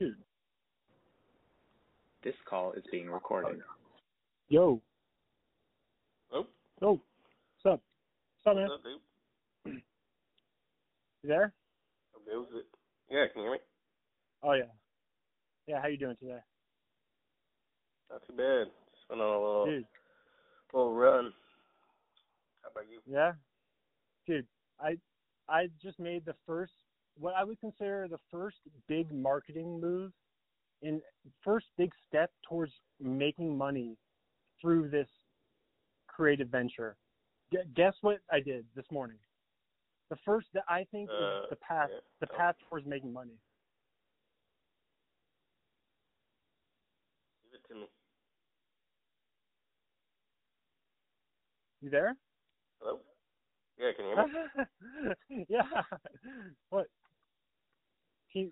Dude. This call is being recorded. Yo. Oh, Yo. What's up? What's up, man? what's up, dude? You there? Okay, what's it? Yeah, can you hear me? Oh yeah. Yeah, how you doing today? Not too bad. Just went on a little Dude. little run. How about you? Yeah? Dude, I I just made the first what I would consider the first big marketing move and first big step towards making money through this creative venture. Gu- Guess what I did this morning? The first that I think Uh, is the path yeah. the path towards making money. Give it to me. You there? Yeah, can you hear me? yeah. What? He,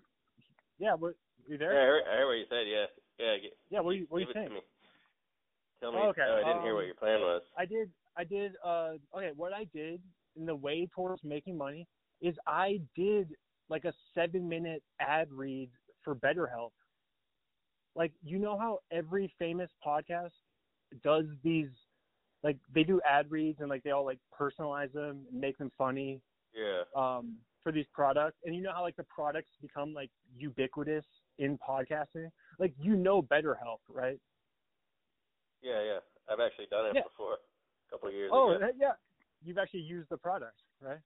yeah. What? You yeah, I there? heard, I heard what you said. Yeah, yeah. Get, Yeah. What you What you to me. Tell me. Oh, okay, Oh, I didn't hear um, what your plan was. I did. I did. Uh. Okay. What I did in the way towards making money is I did like a seven minute ad read for BetterHelp. Like you know how every famous podcast does these, like they do ad reads and like they all like personalize them and make them funny Yeah. um, for these products, and you know how like the products become like ubiquitous in podcasting. Like you know BetterHelp, right? Yeah, yeah. I've actually done it Yeah. before. A couple of years Oh, ago. that- yeah. You've actually used the product, right?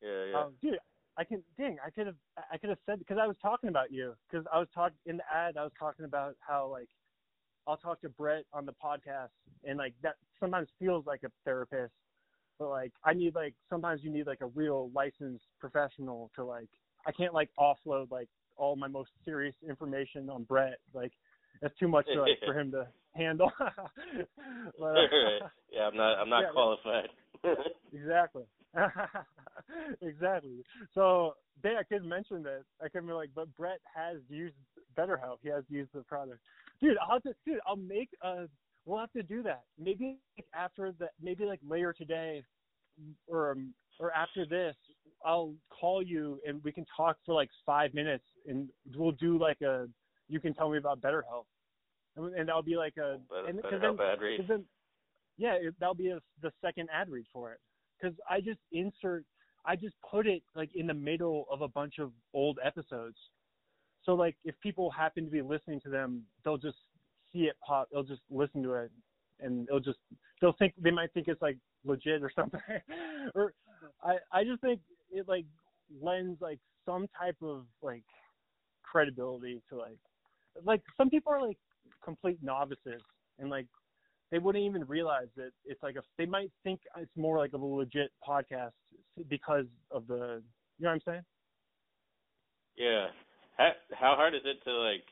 Yeah, yeah. Um, dude, I can. ding. I could have. I could have said because I was talking about you because I was talking in the ad. I was talking about how like I'll talk to Bret on the podcast, and like that sometimes feels like a therapist, but like I need like sometimes you need like a real licensed professional to like I can't like offload like all my most serious information on Bret. Like that's too much to, like, for him to handle. but, uh, yeah, I'm not. I'm not yeah, qualified. Exactly. exactly. So they I could mention that. I could be like, but Bret has used BetterHelp. He has used the product. Dude, I'll have to dude, I'll make a we'll have to do that. Maybe like after the maybe like later today or um, or after this, I'll call you and we can talk for like five minutes and we'll do like a you can tell me about BetterHelp. And, and that'll be like a Better, and better then- ad read. Then, yeah, it, that'll be a, the second ad read for it. Because I just insert, I just put it like in the middle of a bunch of old episodes. So like, if people happen to be listening to them, they'll just see it pop. They'll just listen to it, and they'll just they'll think they might think it's like legit or something. or I I just think it like lends like some type of like credibility to like like some people are like complete novices and like they wouldn't even realize that it's like a they might think it's more like a legit podcast because of the you know what I'm saying? Yeah. How how hard is it to like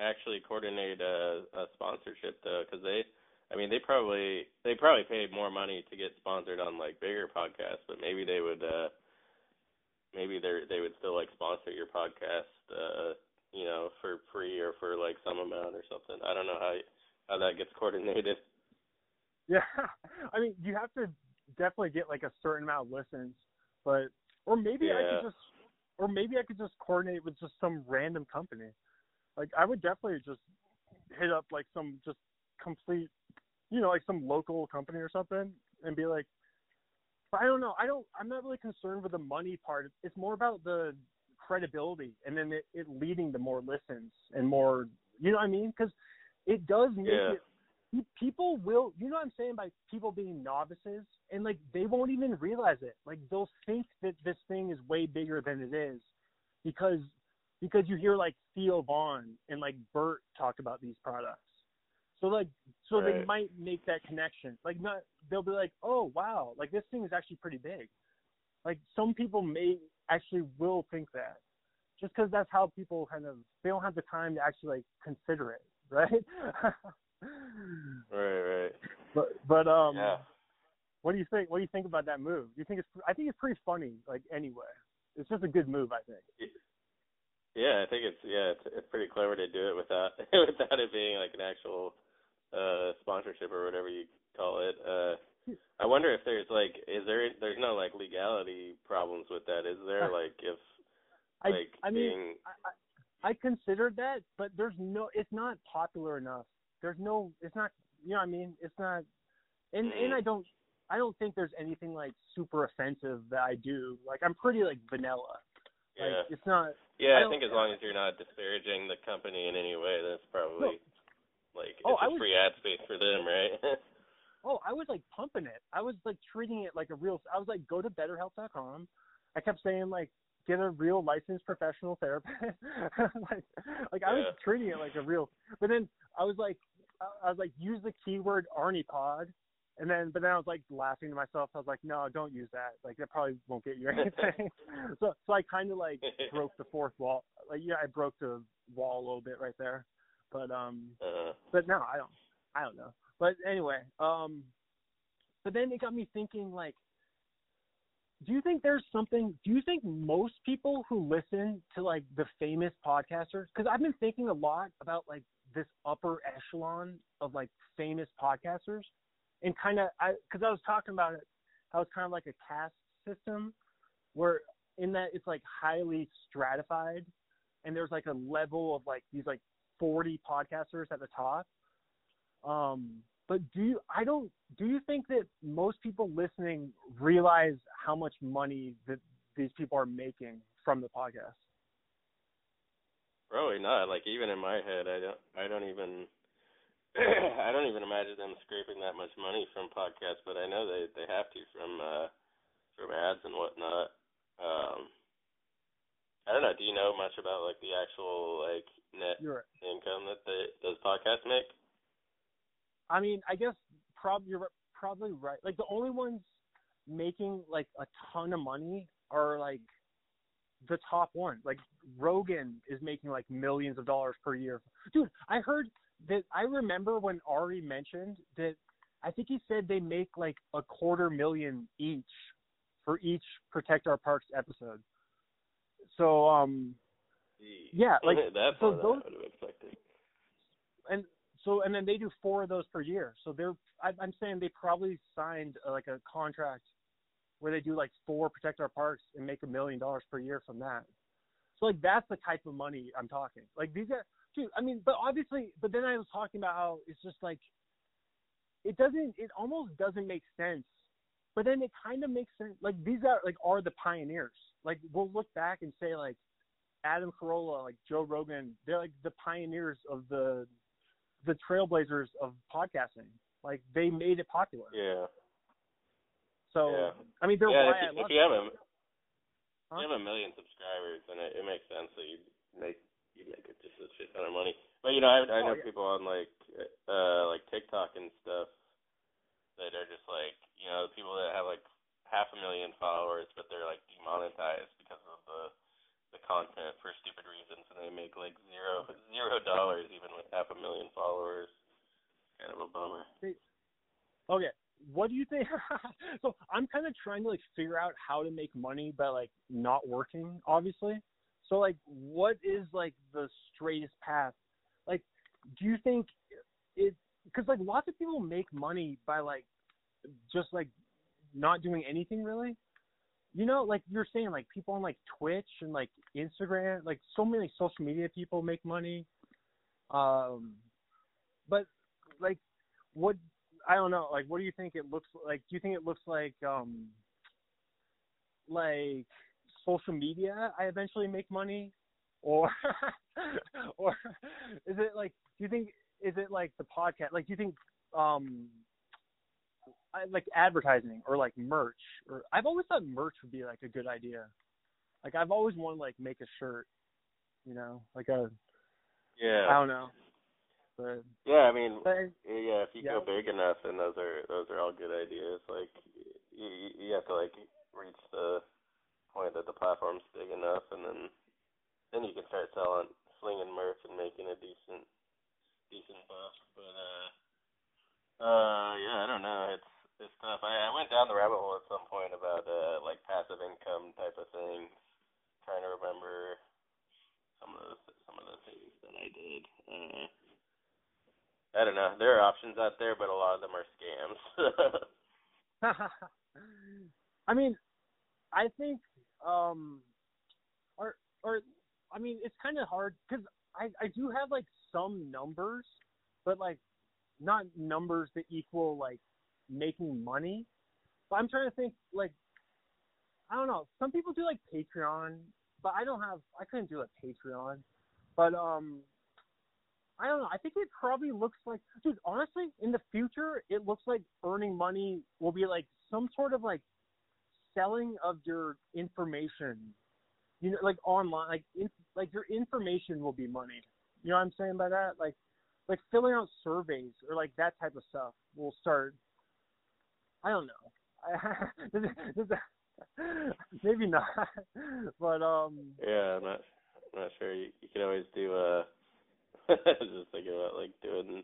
actually coordinate a, a sponsorship though? Because they, I mean, they probably they probably paid more money to get sponsored on like bigger podcasts, but maybe they would, uh maybe they they would still like sponsor your podcast, uh, you know, for free or for like some amount or something. I don't know how how that gets coordinated. Yeah. I mean, you have to definitely get like a certain amount of listens, but or maybe I could just or maybe I could just coordinate with just some random company. Like I would definitely just hit up like some just complete you know, like some local company or something and be like but I don't know. I don't I'm not really concerned with the money part. It's more about the credibility and then it, it leading to more listens and more you know what I mean? Cuz it does make Yeah. it people will you know what I'm saying by people being novices and like they won't even realize it. Like they'll think that this thing is way bigger than it is because because you hear like Theo Von and like Bert talk about these products. So like so they might make that connection. Like not they'll be like, "Oh, wow, like this thing is actually pretty big." Like some people may actually will think that. Just cuz that's how people kind of they don't have the time to actually like consider it, right? Right, right. But but um, yeah. what do you think? What do you think about that move? Do you think it's? I think it's pretty funny. Like anyway, it's just a good move. I think. Yeah, I think it's yeah, it's it's pretty clever to do it without without it being like an actual uh sponsorship or whatever you call it. Uh I wonder if there's like is there there's no like legality problems with that, is there? Like if I like I mean being I, I I consider heard that, but there's no. It's not popular enough. There's no. It's not. You know what I mean? It's not. And and I mm-hmm. don't. I don't think there's anything like super offensive that I do. Like I'm pretty like vanilla. Like Yeah. it's not. Yeah, I, don't- think as long as you're not disparaging the company in any way, that's probably like Oh, it's I a was- free ad space for them, right? Oh, I was like pumping it. I was like treating it like a real. I was like, go to BetterHelp.com. I kept saying like, get a real licensed professional therapist. like, like I was treating it like a real. But then I was like, I- I was like, use the keyword Arne Pod. And then, but then I was like laughing to myself. I was like, no, don't use that. Like that probably won't get you anything. so, so I kind of like broke the fourth wall. Like, yeah, I broke the wall a little bit right there. But um, uh, but no, I don't. I don't know. But anyway, um, but then it got me thinking. Like, do you think there's something? Do you think most people who listen to like the famous podcasters? Because I've been thinking a lot about like this upper echelon of like famous podcasters, and kind of I because I was talking about it. How it's kind of like a caste system, where in that it's like highly stratified, and there's like a level of like these like 40 podcasters at the top. Um, but do you? I don't. Do you think that most people listening realize how much money that these people are making from the podcast? probably not. Like even in my head, I don't. I don't even. I don't even imagine them scraping that much money from podcasts, but I know they they have to from uh from ads and whatnot. Um I don't know. Do you know much about like the actual like net You're. income that they those podcasts make? I mean, I guess prob you're probably right. Like the only ones making like a ton of money are like the top ones. Like Rogan is making like millions of dollars per year. Dude, I heard that I remember when Ari mentioned that I think he said they make like a quarter million each for each Protect Our Parks episode. So um. Yeah, like, that's so those- I would have expected. and so and then they do four of those per year. So they're I'm saying they probably signed uh, like a contract where they do like four protect our parks and make a million dollars per year from that. So like that's the type of money I'm talking. Like these are dude. I mean, but obviously, but then I was talking about how it's just like it doesn't. It almost doesn't make sense. But then it kind of makes sense. Like these are like are the pioneers. Like we'll look back and say like Adam Carolla, like Joe Rogan, they're like the pioneers of the the trailblazers of podcasting. Like they made it popular. Yeah. So Yeah. I mean, they're yeah, why if, you- if you have a Huh? you have a million subscribers, then it, it makes sense that you make you make it just a shit ton of money. But you know, I I Oh, know yeah. people on like uh like TikTok and stuff that are just like you know people that have like half a million followers, but they're like demonetized because of the the content for stupid reasons, and they make like zero zero dollars even with half a million followers. Kind of a bummer. Okay. What do you think? so I'm kind of trying to like figure out how to make money by like not working, obviously. So like, what is like the straightest path? Like, do you think it? Because like lots of people make money by like just like not doing anything really. You know, like you're saying, like people on like Twitch and like Instagram, like so many social media people make money. Um, but like, what I don't know. Like, what do you think it looks like? Do you think it looks like um like social media? I eventually make money, or or is it like? Do you think is it like the podcast? Like, do you think um I, like advertising or like merch? Or I've always thought merch would be like a good idea. Like, I've always wanted to like make a shirt, you know, like a Yeah. I don't know, but Yeah, I mean, but yeah, if you Yeah. go big enough, then those are those are all good ideas. Like, you you have to like reach the point that the platform's big enough, and then then you can start selling, slinging merch and making a decent decent buff. But uh, uh, yeah, I don't know. It's it's tough. I I went down the rabbit hole at some point about uh like passive income type of things. Trying to remember some of those some of the things that I did. Uh, I don't know. There are options out there, but a lot of them are scams. I mean, I think, um, or or I mean, it's kind of hard because I I do have like some numbers, but like not numbers that equal like making money. But I'm trying to think like I don't know. Some people do like Patreon, but I don't have I couldn't do a Patreon. But um I don't know. I think it probably looks like dude, honestly, in the future it looks like earning money will be like some sort of like selling of your information. You know, like online like in, like your information will be money. You know what I'm saying by that? Like like filling out surveys or like that type of stuff will start I don't know. Maybe not, but um. Yeah, I'm not. I'm not sure. You, you can always do. Uh, just thinking about like doing.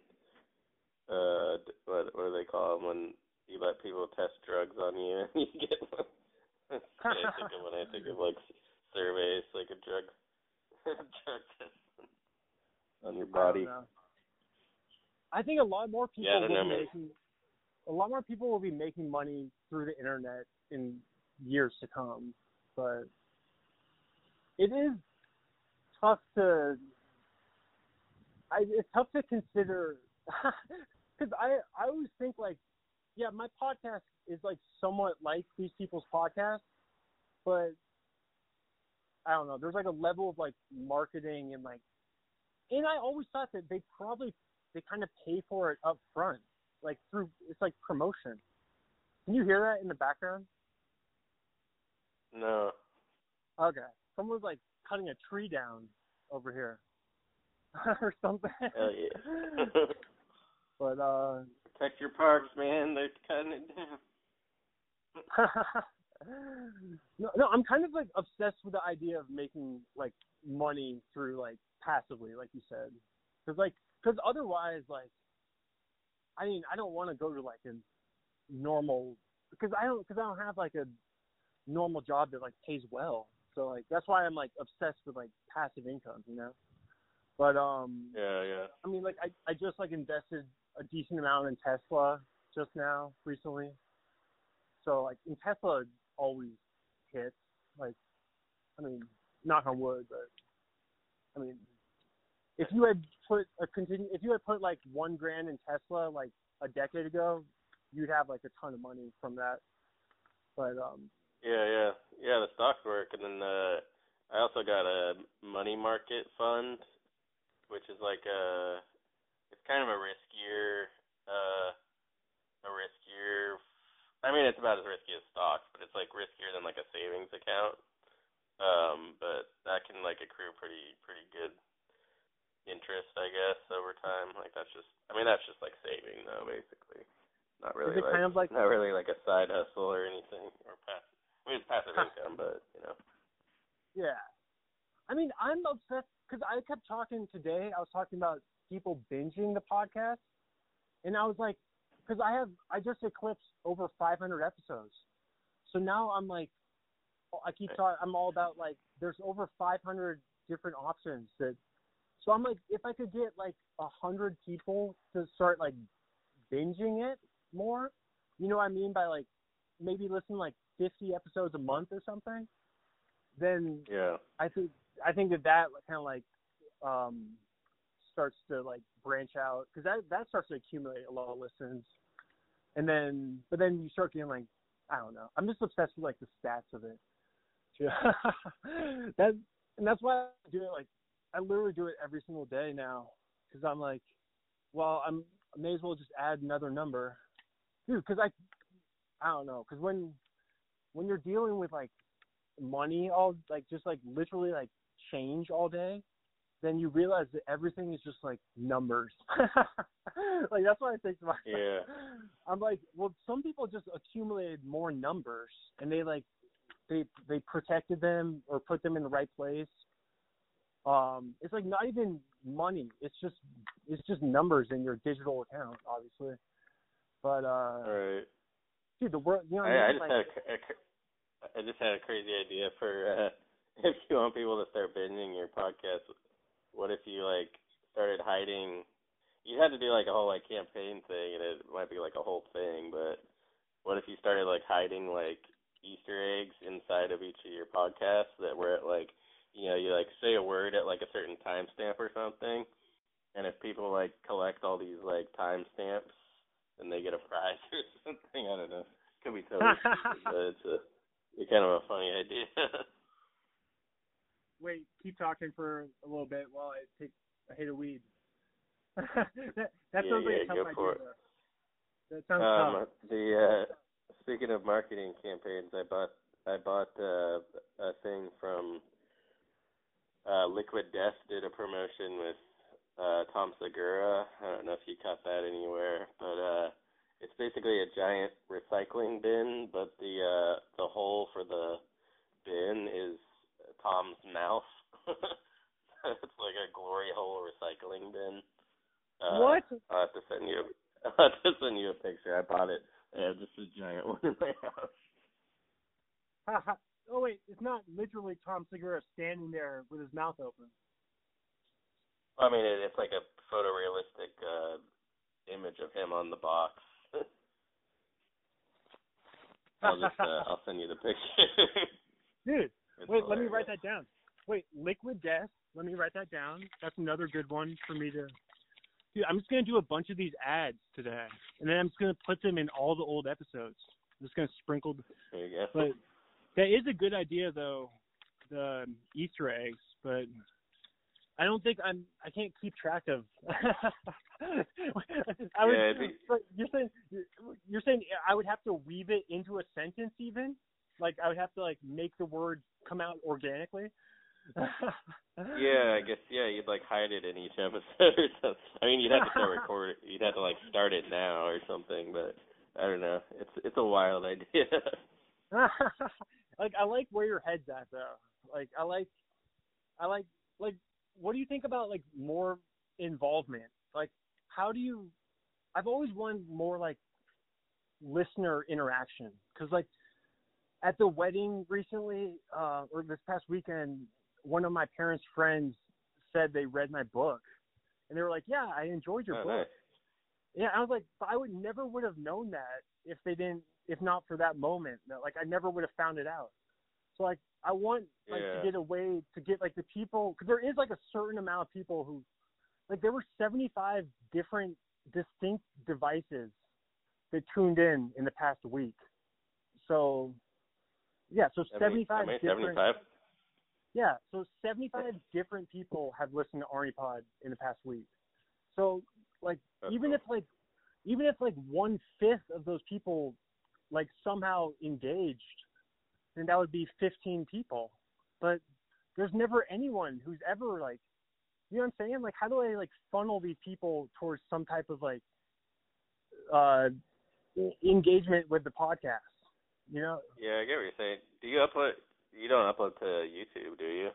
Uh, what what do they call them when you let people test drugs on you and you get one? I think of when I think of like surveys, like a drug drug test on your body. I, I think a lot more people yeah, will know, making a lot more people will be making money through the internet in years to come. But it is tough to. I, it's tough to consider because I I always think like, yeah, my podcast is like somewhat like these people's podcasts, but I don't know. There's like a level of like marketing and like, and I always thought that they probably they kind of pay for it up front, like through it's like promotion. Can you hear that in the background? No. Okay. Someone's like cutting a tree down over here. or something. Hell yeah. but uh Protect your parks, man. They're cutting it down. no, no, I'm kind of like obsessed with the idea of making like money through like passively, like you said, because like because otherwise, like, I mean, I don't want to go to like a normal because I don't because I don't have like a normal job that like pays well. So like that's why I'm like obsessed with like passive income, you know. But um Yeah, yeah. I mean like I I just like invested a decent amount in Tesla just now recently. So like in Tesla it always hits. Like I mean, knock on wood, but I mean if you had put a continue if you had put like one grand in Tesla like a decade ago, you'd have like a ton of money from that. But um Yeah, yeah, yeah. The stocks work, and then uh, I also got a money market fund, which is like a, it's kind of a riskier, uh, a riskier. I mean, it's about as risky as stocks, but it's like riskier than like a savings account. Um, but that can like accrue pretty pretty good interest, I guess, over time. Like that's just, I mean, that's just like saving though, basically. Not really like, kind of like not really like a side hustle or anything or passive. I mean, it's passive income, but you know. Yeah. I mean, I'm obsessed because I kept talking today. I was talking about people binging the podcast, and I was like, because I have, I just eclipsed over 500 episodes. So now I'm like, I keep talking, I'm all about like, there's over 500 different options that, so I'm like, if I could get like a hundred people to start like binging it more, you know what I mean by like, maybe listen like 50 episodes a month or something, then Yeah. I think I think that that kind of like um starts to like branch out because that that starts to accumulate a lot of listens, and then but then you start getting like I don't know. I'm just obsessed with like the stats of it. Yeah. that and that's why I do it like I literally do it every single day now because I'm like, well I'm I may as well just add another number, dude. Because I I don't know because when when you're dealing with like money all like just like literally like change all day, then you realize that everything is just like numbers. like that's what I think to myself. Yeah. I'm like, well, some people just accumulated more numbers and they like they they protected them or put them in the right place. Um, it's like not even money. It's just it's just numbers in your digital account, obviously. But uh, right. dude, the world, you know, I, I just like, had a, a, I just had a crazy idea for uh if you want people to start binging your podcast. What if you like started hiding? You had to do like a whole like campaign thing, and it might be like a whole thing. But what if you started like hiding like Easter eggs inside of each of your podcasts that were at like you know you like say a word at like a certain timestamp or something. And if people like collect all these like timestamps, then they get a prize or something. I don't know. Could be totally stupid, but it's a it's kind of a funny idea. Wait, keep talking for a little bit while I take a hit of weed. that that Yeah, sounds like a tough idea. though. That sounds um, tough. the uh, speaking of marketing campaigns, I bought I bought uh, a thing from uh, Liquid Death did a promotion with uh, Tom Segura. I don't know if you caught that anywhere, but uh, it's basically a giant recycling bin, but the uh, the hole for the bin is Tom's mouth. it's like a glory hole recycling bin. Uh, what? I'll have to send you. I'll have to send you a picture. I bought it. I have just a giant one in my house. Oh wait, it's not literally Tom Segura standing there with his mouth open. I mean, it's like a photorealistic uh, image of him on the box. I'll just uh, I'll send you the picture. Dude, It's wait, let me write that down. Wait, Liquid Death. Let me write that down. That's another good one for me to. Dude, I'm just gonna do a bunch of these ads today, and then I'm just gonna put them in all the old episodes. I'm just gonna sprinkle. There you go. But that is a good idea, though, the um, Easter eggs. But I don't think I'm. I can't keep track of. I would. Yeah, but you're saying you're saying I would have to weave it into a sentence, even. Like I would have to like make the word come out organically. yeah, I guess yeah, you'd like hide it in each episode or something. I mean, you'd have to start record. You'd have to like start it now or something. But I don't know. It's it's a wild idea. like I like where your head's at though. Like I like I like like what do you think about like more involvement? Like how do you I've always wanted more like listener interaction cuz like at the wedding recently uh or this past weekend one of my parents' friends said they read my book and they were like, "Yeah, I enjoyed your oh, book." nice. Yeah, I was like, but I would never would have known that if they didn't, if not for that moment. That, Like, I never would have found it out. So like, I want like Yeah. to get a way to get like the people because there is like a certain amount of people who, like, there were 75 different distinct devices that tuned in in the past week. So, yeah, so 75 how many? different. Seventy-five. Yeah, so 75 different people have listened to Arne Pod in the past week. So, like, That's even cool. if like, even if like one fifth of those people, like somehow engaged, then that would be 15 people. But there's never anyone who's ever like, you know what I'm saying? Like, how do I like funnel these people towards some type of like, uh, engagement with the podcast? You know? Yeah, I get what you're saying. Do you upload? You don't upload to YouTube, do you?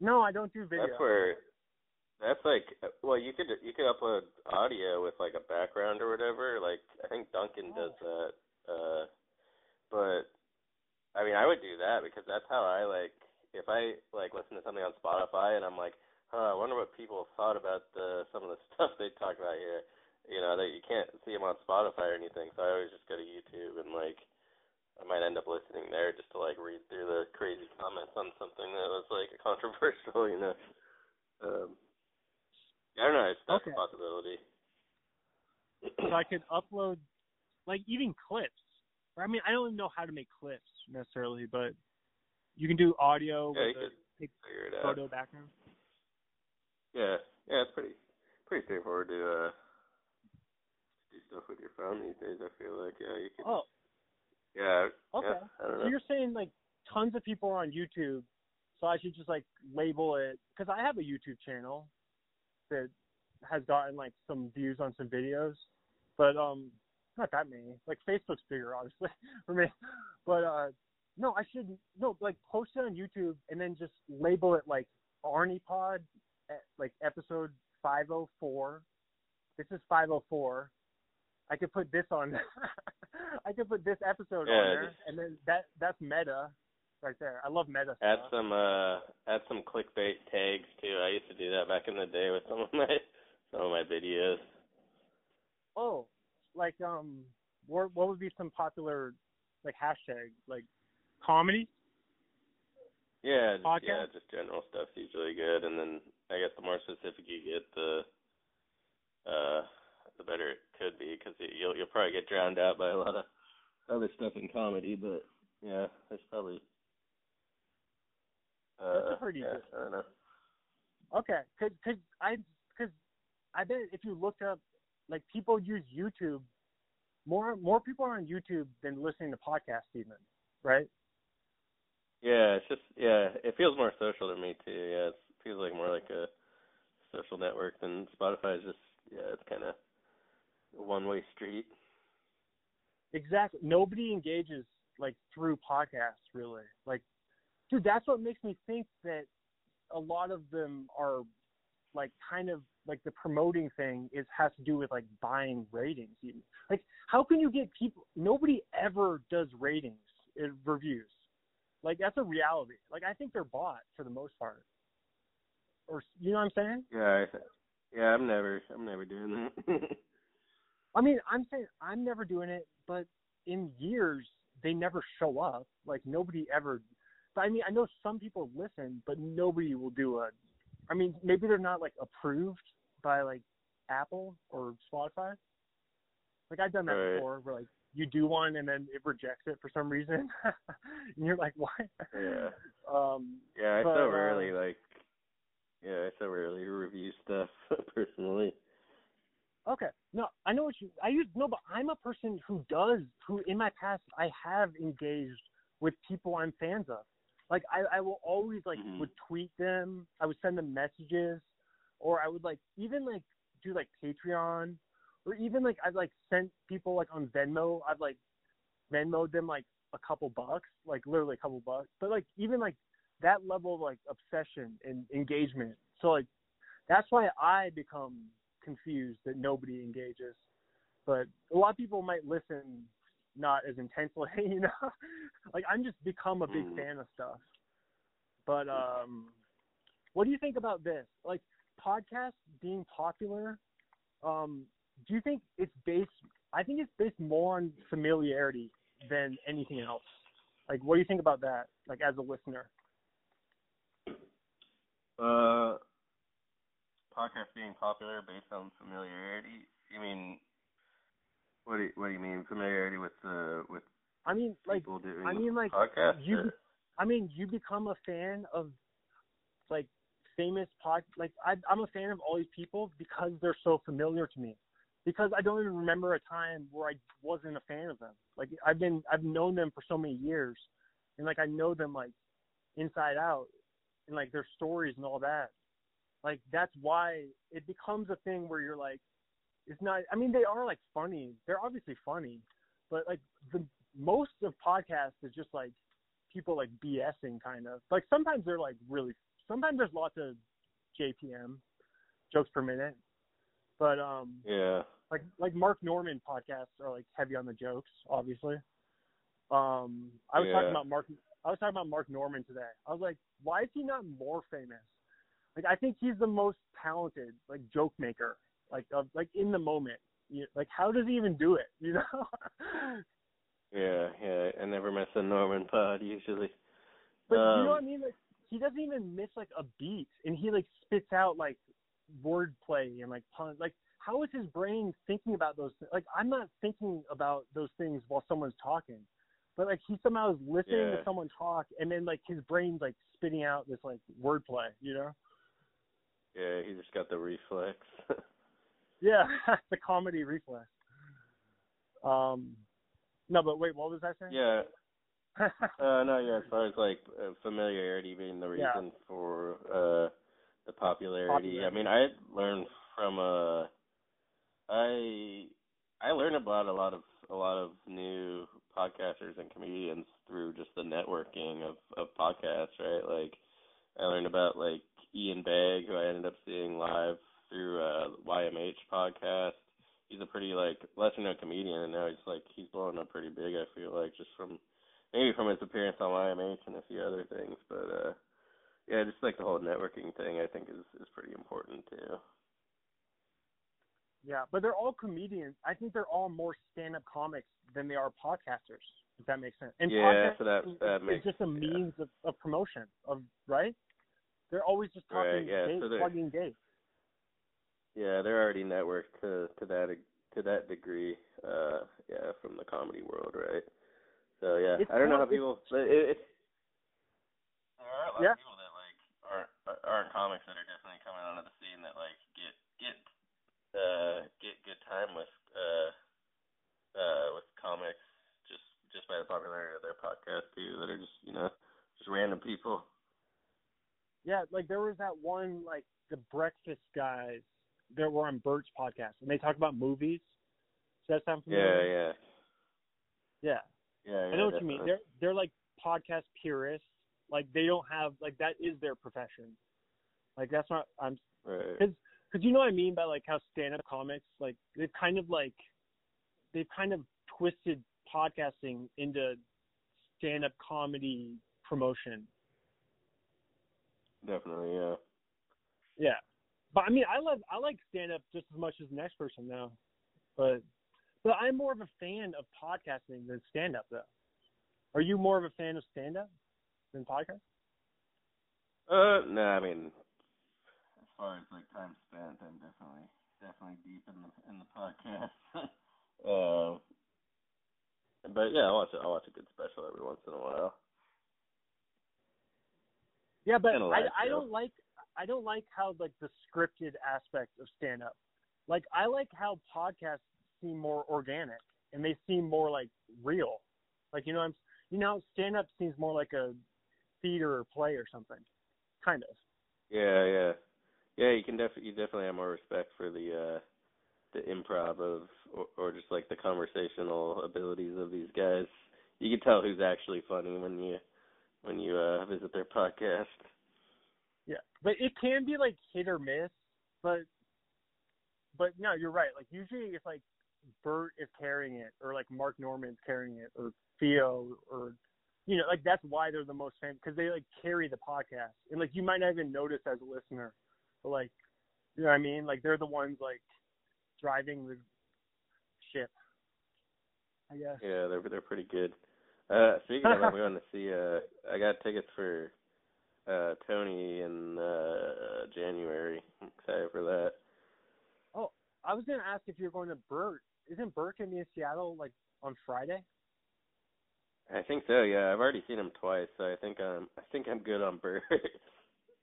No, I don't do video. That's where. That's like well, you could you could upload audio with like a background or whatever. Like I think Duncan does that. Uh, but I mean, I would do that because that's how I like. If I like listen to something on Spotify and I'm like, huh, I wonder what people thought about the some of the stuff they talk about here. You know, that you can't see them on Spotify or anything. So I always just go to YouTube and like I might end up listening there just to like read through the crazy comments on something that was like controversial, you know. Um I don't know, it's that's Okay. a possibility. so I could upload like even clips. Or, I mean, I don't even know how to make clips necessarily, but you can do audio yeah, with a it out. photo background. Yeah. Yeah, it's pretty pretty straightforward to uh do stuff with your phone these days, I feel like. Yeah, you can Oh, Yeah. okay. Yeah, So you're saying like tons of people are on YouTube, so I should just like label it because I have a YouTube channel that has gotten like some views on some videos, but um, not that many. Like Facebook's bigger, obviously, for me. But uh, no, I should no like post it on YouTube and then just label it like Arne Pod, eh, like episode 504. This is 504. I could put this on. I could put this episode Yeah, on there, just- and then that that's meta, right there. I love meta Add stuff. some uh add some clickbait tags too. I used to do that back in the day with some of my some of my videos. Oh, like um, what what would be some popular like hashtag like comedy? Yeah, just, yeah, just general stuff's usually good, and then I guess the more specific you get, the uh, the better it could be because you'll you'll probably get drowned out by a lot of other stuff in comedy. But yeah, there's probably uh, That's a pretty yeah, good- I don't know. Okay, cause, cause I, cause I bet if you looked up, like people use YouTube, more more people are on YouTube than listening to podcasts even, right? Yeah, it's just yeah, it feels more social to me too. Yeah, it feels like more like a social network than Spotify is just yeah, it's kind of a one way street. Exactly. Nobody engages like through podcasts really. Like, dude, that's what makes me think that a lot of them are like kind of like the promoting thing is has to do with like buying ratings. Even like, how can you get people? Nobody ever does ratings in reviews. Like that's a reality. Like I think they're bought for the most part. Or you know what I'm saying? Yeah, I, yeah, I'm never I'm never doing that. I mean, I'm saying I'm never doing it, but in years they never show up. Like nobody ever. But I mean, I know some people listen, but nobody will do a. I mean, maybe they're not like approved by like Apple or Spotify. Like I've done that Right. before, where like you do one and then it rejects it for some reason, and you're like, why? Yeah. Um. yeah, I But, so uh, rarely like yeah, I so rarely review stuff personally. Okay. No, I know what you. I use no, but I'm a person who does. Who in my past I have engaged with people I'm fans of. Like I, I will always like Mhm. would tweet them. I would send them messages, or I would like even like do like Patreon, or even like I've like sent people like on Venmo. I've like Venmoed them like a couple bucks, like literally a couple bucks. But like even like that level of like obsession and engagement. So like that's why I become confused that nobody engages. But a lot of people might listen not as intensely, you know. like I'm just become a big Mm. fan of stuff. But um what do you think about this? Like podcasts being popular, um, do you think it's based I think it's based more on familiarity than anything else. Like what do you think about that, like as a listener? Uh, podcast being popular based on familiarity. You mean what do you, what do you mean familiarity with the with I mean like people doing I mean, like, podcasts? you- or- I mean, you become a fan of like famous pod. Like I, I'm a fan of all these people because they're so familiar to me. Because I don't even remember a time where I wasn't a fan of them. Like I've been, I've known them for so many years, and like I know them like inside out, and like their stories and all that. Like that's why it becomes a thing where you're like, it's not. I mean, they are like funny. They're obviously funny, but like the most of podcasts is just like people like BSing kind of. Like sometimes they're like really. Sometimes there's lots of JPM jokes per minute, but um, yeah. like like Mark Normand podcasts are like heavy on the jokes, obviously. Um, I was talking about Mark. I was talking about Mark Normand today. I was like, why is he not more famous? Like I think he's the most talented like joke maker, like of like in the moment. You, like how does he even do it? You know. Yeah, yeah. I never miss a Normand pod usually. But you Um, know what I mean? Like he doesn't even miss like a beat, and he like spits out like wordplay and like puns. Like how is his brain thinking about those? Th- like I'm not thinking about those things while someone's talking, but like he somehow is listening to someone talk, and then like his brain's like spitting out this like wordplay. You know? Yeah, he just got the reflex. Yeah, the comedy reflex. Um, no, but wait, what was I saying? yeah. Uh, no, yeah. As far as like uh, familiarity being the Yeah. reason for uh the popularity. I mean, I learned from uh, I I learned about a lot of a lot of new podcasters and comedians through just the networking of of podcasts, right? Like I learned about like Ian Bagg, who I ended up seeing live through uh YMH podcast. He's a pretty like lesser known comedian and now he's like he's blowing up pretty big, I feel like, just from maybe from his appearance on YMH and a few other things. But uh yeah, just like the whole networking thing I think is is pretty important too. Yeah, but they're all comedians. I think they're all more stand-up comics than they are podcasters. If that makes sense. And Yeah, so that that is makes it's just a yeah. means of, of promotion of right. They're always just talking Right, yeah, dates, so plugging dates. Yeah, they're already networked to to that to that degree. Uh, yeah, from the comedy world, right? So yeah, It's I don't know how people. It, it, it's there are a lot Yeah. of people that like aren't aren't comics that are definitely coming onto the scene that like get get uh get good time with uh uh with comics just just by the popularity of their podcast too. That are just you know just random people. Yeah, like there was that one like the breakfast guys that were on Bert's podcast and they talk about movies. Does that sound Yeah, familiar? yeah, Yeah. yeah. I know what yeah, you mean. They're they're like podcast purists. Like they don't have like that is their profession. Like that's not I'm right. because you know what I mean by like how stand-up comics like they've kind of like they've kind of twisted podcasting into stand-up comedy promotion. Definitely, yeah. Yeah, but I mean I love I like stand-up just as much as the next person now, but but I'm more of a fan of podcasting than stand-up though. Are you more of a fan of stand-up than podcast? Uh, no, I mean, as far as like time spent, I'm definitely definitely deep in the in the podcast. uh, but yeah, I watch I watch a good special every once in a while. Yeah, but And a I live I don't like I don't like how like the scripted aspect of stand up. Like I like how podcasts seem more organic and they seem more like real. Like you know I'm you know stand up seems more like a theater or play or something. Kind of. Yeah, yeah, yeah. You can definitely you definitely have more respect for the uh the improv of or, or just like the conversational abilities of these guys. You can tell who's actually funny when you when you uh visit their podcast. Yeah. But it can be like hit or miss, but but no, you're right. Like usually it's like Bert is carrying it or like Mark Normand's carrying it or Theo or you know, like that's why they're the most famous because they like carry the podcast and like you might not even notice as a listener, but like you know what I mean? Like they're the ones like driving the ship. I guess. Yeah, they're they're pretty good. Uh speaking of, I'm going to see uh I got tickets for uh Tony in uh January. I'm excited for that. Oh, I was gonna ask if you're going to Bert. Isn't Bert gonna be in Seattle like on Friday? I think so, yeah. I've already seen him twice, so I think I'm I think I'm good on Bert.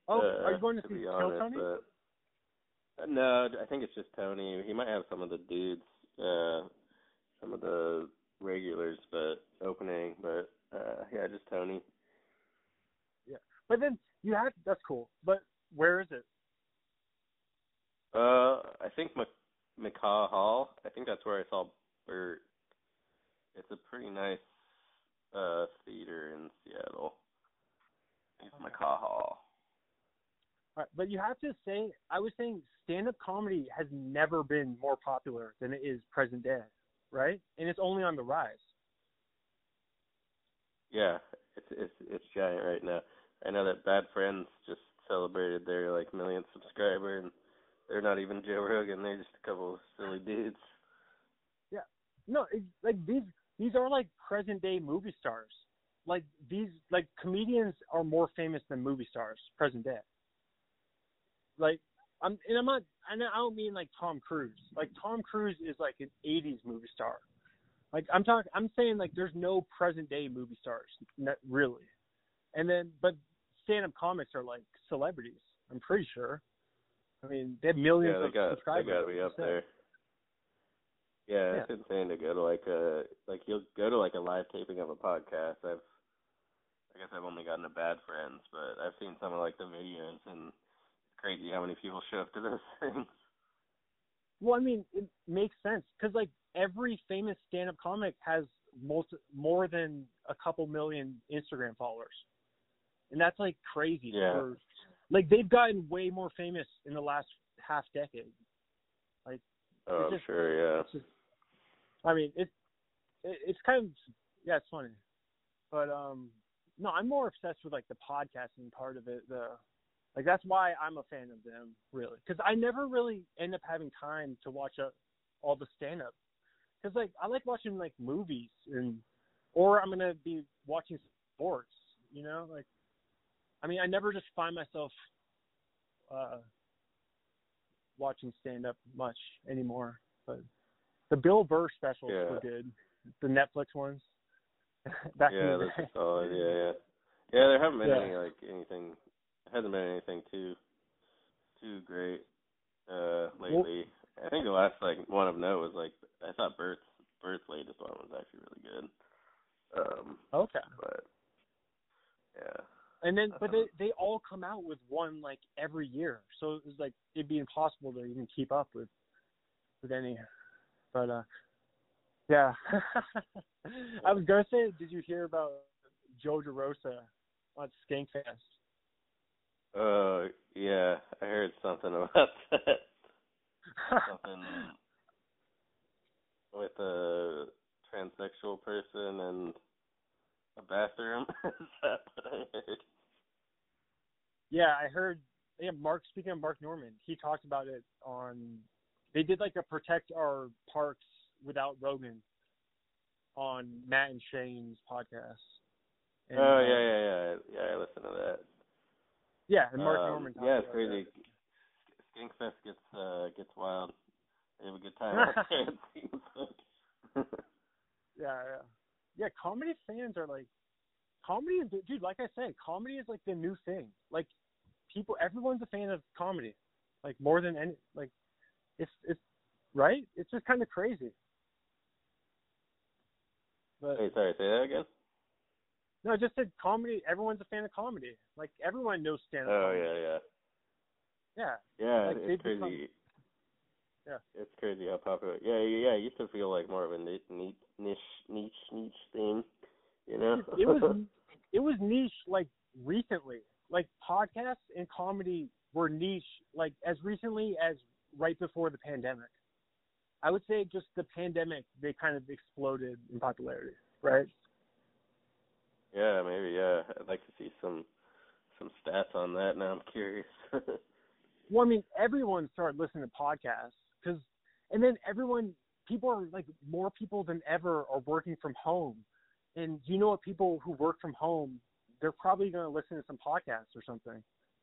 Oh, uh, are you going to, to see honest, Tony? But, uh, no, I think it's just Tony. He might have some of the dudes, uh some of the regulars but opening, but uh yeah, just Tony. But then you have that's cool. But where is it? Uh I think Mc McCaw Hall. I think that's where I saw Bert. It's a pretty nice uh theater in Seattle. It's Okay. McCaw Hall. All right, but you have to say, I was saying stand-up comedy has never been more popular than it is present day, right? And it's only on the rise. Yeah, it's it's it's giant right now. I know that Bad Friends just celebrated their like millionth subscriber, and they're not even Joe Rogan. They're just a couple of silly dudes. Yeah, no, it's like these these are like present day movie stars. Like these like comedians are more famous than movie stars present day. Like I'm and I'm not know- I don't mean like Tom Cruise. Like Tom Cruise is like an 80s movie star. Like I'm talking I'm saying like there's no present day movie stars not really. And then but stand up comics are like celebrities. I'm pretty sure. I mean, they have millions yeah, they of got they got to be up there. Yeah, it's insane to go to like a like you'll go to like a live taping of a podcast. I've I guess I've only gotten to Bad Friends, but I've seen some of like the videos, and it's crazy how many people show up to those things. Well, I mean, it makes sense because like every famous stand-up comic has most more than a couple million Instagram followers, and that's like crazy. Yeah. For, like they've gotten way more famous in the last half decade. Like, oh, just- sure. Yeah. Just, I mean, it's it, it's kind of yeah, it's funny, but um, no, I'm more obsessed with like the podcasting part of it. The like that's why I'm a fan of them really, because I never really end up having time to watch a, all the stand up. Because like I like watching like movies and or I'm gonna be watching sports. You know, like I mean, I never just find myself uh, watching stand up much anymore. But the Bill Burr specials Yeah. were good. The Netflix ones. Back yeah, the day. solid. Yeah, yeah, yeah. There haven't been Yeah. any like anything. Hasn't been anything too too great uh lately. I think the last like one of note was like I thought Bert's Bert's latest one was actually really good. Um, Okay. but yeah, And then, but they Um, they all come out with one like every year, so it's like it'd be impossible to even keep up with with any. But uh, yeah, I was gonna say, did you hear about Joe DeRosa on Skankfest? uh, yeah, I heard something about that. something with a transsexual person and a bathroom. Is that what I heard? Yeah, I heard. Yeah, Mark. Speaking of Mark Normand, he talked about it on. They did like a protect our parks without Rogan on Matt and Shane's podcast. And, oh uh, yeah, yeah, yeah, yeah. I listened to that. Yeah, and Mark Um, Normand. talked Yeah, it's crazy. that. Skankfest gets uh gets wild. They have a good time out there. It seems like. Yeah, yeah, yeah. Comedy fans are like, comedy is dude. Like I say, comedy is like the new thing. Like people, everyone's a fan of comedy, like more than any. Like it's it's right. It's just kind of crazy. But Wait, sorry, say that again. no, I just said comedy. Everyone's a fan of comedy. Like everyone knows stand up. Oh yeah, yeah. yeah. Yeah, Like, it's crazy. become- Yeah. It's crazy how popular. Yeah, yeah, yeah. It used to feel like more of a ni- ni- niche, niche, niche thing. You know? it was it was niche like recently. Like podcasts and comedy were niche like as recently as right before the pandemic. I would say just the pandemic they kind of exploded in popularity, right? yeah, maybe. Yeah, I'd like to see some some stats on that. Now I'm curious. Well, I mean, everyone started listening to podcasts because, and then everyone, people are like more people than ever are working from home, and you know what? People who work from home, they're probably going to listen to some podcasts or something.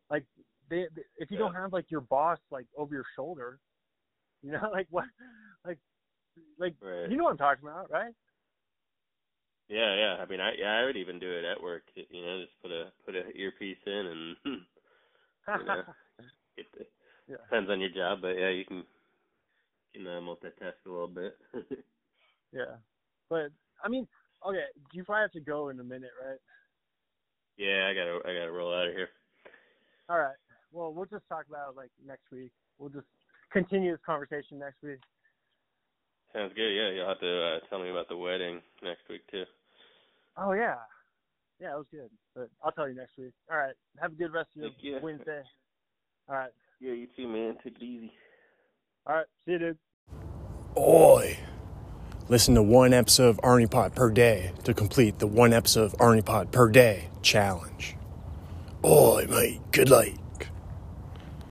Like they, they if you don't have like your boss like over your shoulder, you know, like what, like, like right. you know what I'm talking about, right? Yeah, yeah. I mean, I yeah, I would even do it at work. You know, just put a put a earpiece in and You know. get the, Yeah. depends on your job, but yeah, you can you can uh, multitask a little bit. yeah, but I mean, okay, Do you probably have to go in a minute, right? Yeah, I gotta I gotta roll out of here. All right. Well, we'll just talk about it like next week. We'll just continue this conversation next week. Sounds good. Yeah, you'll have to uh, tell me about the wedding next week too. Oh yeah, yeah, it was good. But I'll tell you next week. All right. Have a good rest of your Thank you. Wednesday. All right. Yeah, you too, man. Take it easy. All right. See you, dude. Oi! Listen to one episode of Arnie per day to complete the one episode of Arnie per day challenge. Oi, mate. Good light.